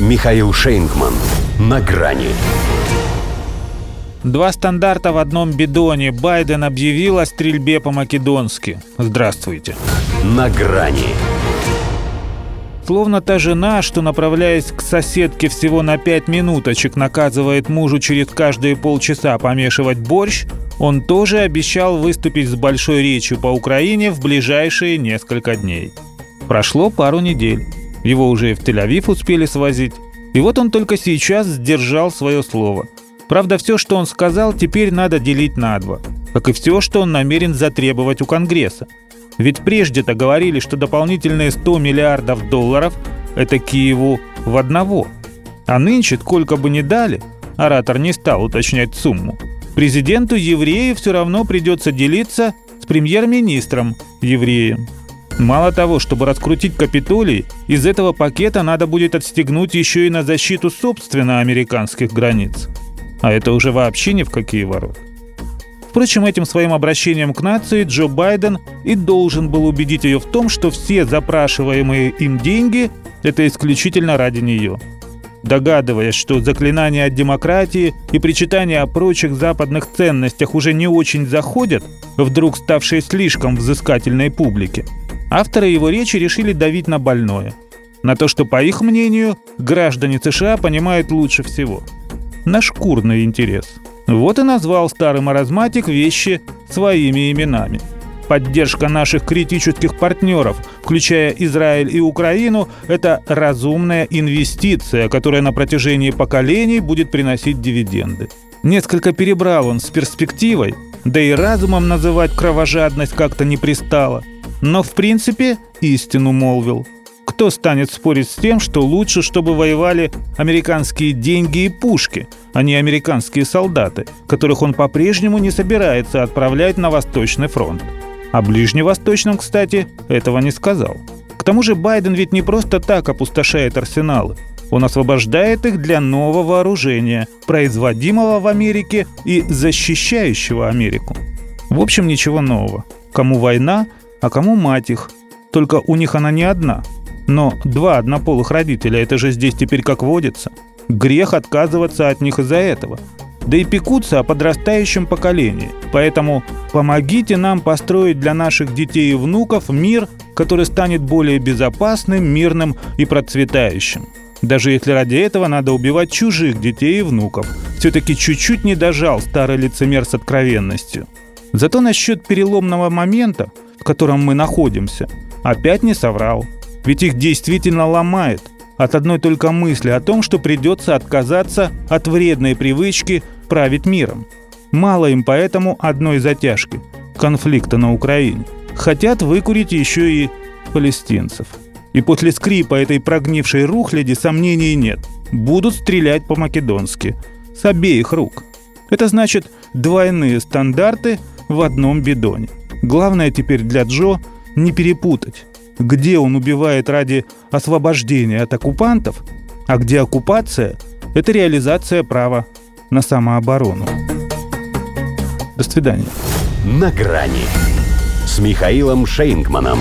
Михаил Шейнгман. На грани. Два стандарта в одном бидоне. Байден объявил о стрельбе по-македонски. Здравствуйте. На грани. Словно та жена, что, направляясь к соседке всего на пять минуточек, наказывает мужу через каждые полчаса помешивать борщ, он тоже обещал выступить с большой речью по Украине в ближайшие несколько дней. Прошло пару недель. Его уже и в Тель-Авив успели свозить. И вот он только сейчас сдержал свое слово. Правда, все, что он сказал, теперь надо делить на два. Как и все, что он намерен затребовать у Конгресса. Ведь прежде-то говорили, что дополнительные 100 миллиардов долларов – это Киеву в одного. А нынче, сколько бы ни дали, оратор не стал уточнять сумму, президенту евреев все равно придется делиться с премьер-министром евреем. Мало того, чтобы раскрутить Капитолий, из этого пакета надо будет отстегнуть еще и на защиту собственно американских границ. А это уже вообще ни в какие ворота. Впрочем, этим своим обращением к нации Джо Байден и должен был убедить ее в том, что все запрашиваемые им деньги – это исключительно ради нее. Догадываясь, что заклинания от демократии и причитания о прочих западных ценностях уже не очень заходят, вдруг ставшие слишком взыскательной публике, авторы его речи решили давить на больное. На то, что, по их мнению, граждане США понимают лучше всего. На шкурный интерес – вот и назвал старый маразматик вещи своими именами. Поддержка наших критических партнеров, включая Израиль и Украину, это разумная инвестиция, которая на протяжении поколений будет приносить дивиденды. Несколько перебрал он с перспективой, да и разумом называть кровожадность как-то не пристало. Но в принципе истину молвил. Кто станет спорить с тем, что лучше, чтобы воевали американские деньги и пушки, а не американские солдаты, которых он по-прежнему не собирается отправлять на Восточный фронт? О Ближневосточном, кстати, этого не сказал. К тому же Байден ведь не просто так опустошает арсеналы. Он освобождает их для нового вооружения, производимого в Америке и защищающего Америку. В общем, ничего нового. Кому война, а кому мать их. Только у них она не одна – но два однополых родителя – это же здесь теперь как водится. Грех отказываться от них из-за этого. Да и пекутся о подрастающем поколении. Поэтому помогите нам построить для наших детей и внуков мир, который станет более безопасным, мирным и процветающим. Даже если ради этого надо убивать чужих детей и внуков. Все-таки чуть-чуть не дожал старый лицемер с откровенностью. Зато насчет переломного момента, в котором мы находимся, опять не соврал. Ведь их действительно ломает от одной только мысли о том, что придется отказаться от вредной привычки править миром. Мало им поэтому одной затяжки – конфликта на Украине. Хотят выкурить еще и палестинцев. И после скрипа этой прогнившей рухляди сомнений нет. Будут стрелять по-македонски. С обеих рук. Это значит двойные стандарты в одном бидоне. Главное теперь для Джо не перепутать где он убивает ради освобождения от оккупантов, а где оккупация – это реализация права на самооборону. До свидания. На грани с Михаилом Шейнгманом.